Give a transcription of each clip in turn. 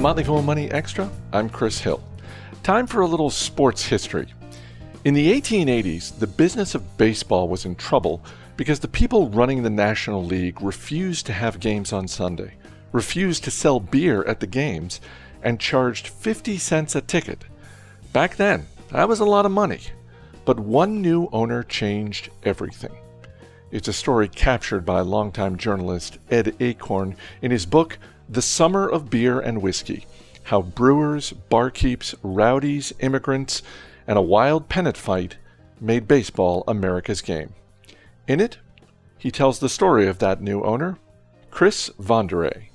Motley Fool Money Extra. I'm Chris Hill. Time for a little sports history. In the 1880s, the business of baseball was in trouble because the people running the National League refused to have games on Sunday, refused to sell beer at the games, and charged 50 cents a ticket. Back then, that was a lot of money. But one new owner changed everything. It's a story captured by longtime journalist Ed Achorn in his book, The Summer of Beer and Whiskey How Brewers, Barkeeps, Rowdies, Immigrants, and a Wild Pennant Fight Made Baseball America's Game. In it, he tells the story of that new owner, Chris Von der Ahe.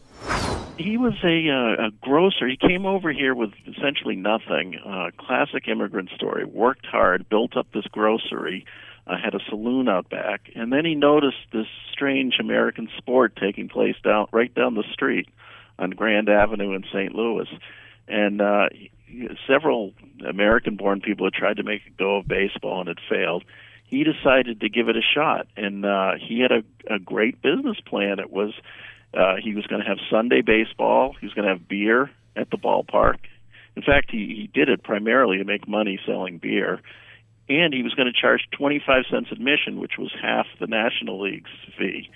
He was a, uh, a grocer. He came over here with essentially nothing. Uh, classic immigrant story. Worked hard, built up this grocery, uh, had a saloon out back, and then he noticed this strange American sport taking place down right down the street on Grand Avenue in St. Louis, and uh, several American-born people had tried to make a go of baseball and had failed. He decided to give it a shot, and uh, he had a, a great business plan. It was uh, he was going to have Sunday baseball. He was going to have beer at the ballpark. In fact, he, he did it primarily to make money selling beer and he was going to charge 25 cents admission, which was half the National League's fee.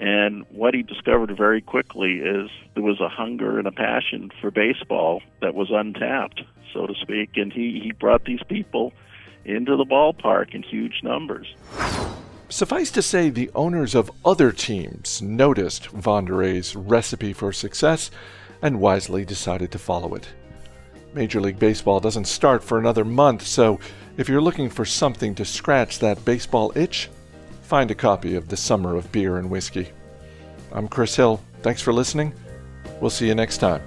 And what he discovered very quickly is there was a hunger and a passion for baseball that was untapped, so to speak. And he, he brought these people into the ballpark in huge numbers. Suffice to say, the owners of other teams noticed Von der Ahe's recipe for success and wisely decided to follow it. Major League Baseball doesn't start for another month, so if you're looking for something to scratch that baseball itch, find a copy of The Summer of Beer and Whiskey. I'm Chris Hill. Thanks for listening. We'll see you next time.